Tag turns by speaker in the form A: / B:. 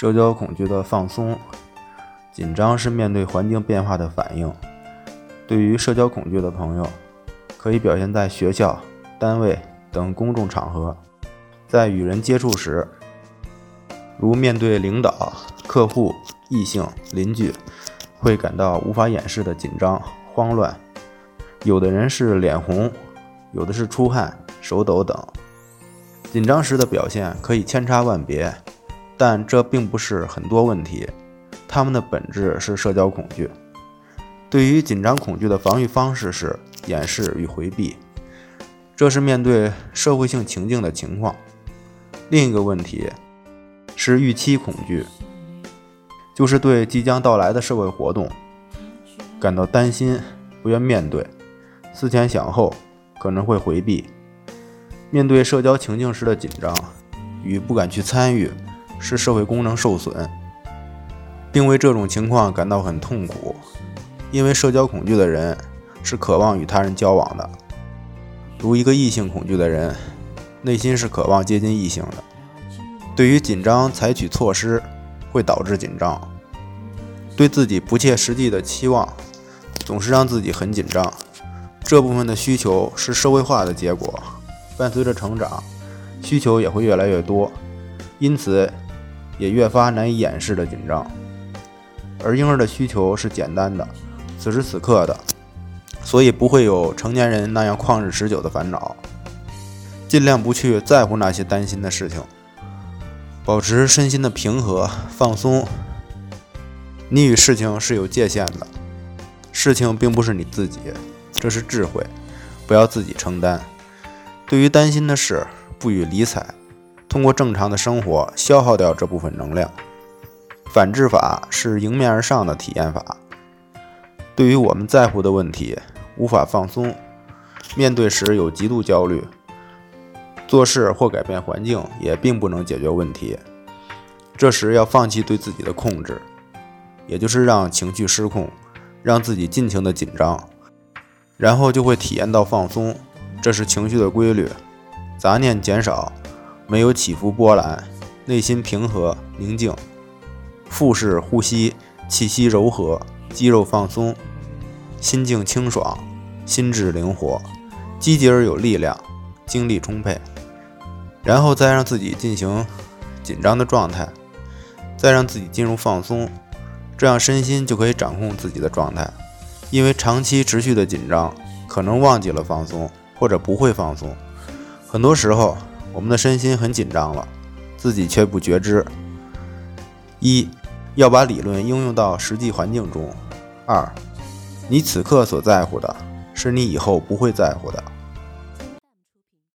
A: 社交恐惧的放松，紧张是面对环境变化的反应。对于社交恐惧的朋友，可以表现在学校、单位等公众场合，在与人接触时，如面对领导、客户、异性、邻居，会感到无法掩饰的紧张、慌乱。有的人是脸红，有的是出汗、手抖等。紧张时的表现可以千差万别，但这并不是很多问题，他们的本质是社交恐惧。对于紧张恐惧的防御方式是掩饰与回避，这是面对社会性情境的情况。另一个问题是预期恐惧，就是对即将到来的社会活动感到担心，不愿面对，思前想后可能会回避。面对社交情境时的紧张与不敢去参与，使社会功能受损，并为这种情况感到很痛苦。因为社交恐惧的人是渴望与他人交往的，如一个异性恐惧的人，内心是渴望接近异性的。对于紧张采取措施，会导致紧张。对自己不切实际的期望，总是让自己很紧张。这部分的需求是社会化的结果，伴随着成长，需求也会越来越多，因此也越发难以掩饰的紧张。而婴儿的需求是简单的。此时此刻的，所以不会有成年人那样旷日持久的烦恼。尽量不去在乎那些担心的事情，保持身心的平和放松。你与事情是有界限的，事情并不是你自己，这是智慧，不要自己承担。对于担心的事，不予理睬，通过正常的生活消耗掉这部分能量。反制法是迎面而上的体验法。对于我们在乎的问题，无法放松，面对时有极度焦虑，做事或改变环境也并不能解决问题。这时要放弃对自己的控制，也就是让情绪失控，让自己尽情的紧张，然后就会体验到放松。这是情绪的规律，杂念减少，没有起伏波澜，内心平和宁静，腹式呼吸，气息柔和，肌肉放松。心境清爽，心智灵活，积极而有力量，精力充沛，然后再让自己进行紧张的状态，再让自己进入放松，这样身心就可以掌控自己的状态。因为长期持续的紧张，可能忘记了放松，或者不会放松。很多时候，我们的身心很紧张了，自己却不觉知。一要把理论应用到实际环境中。二你此刻所在乎的，是你以后不会在乎的。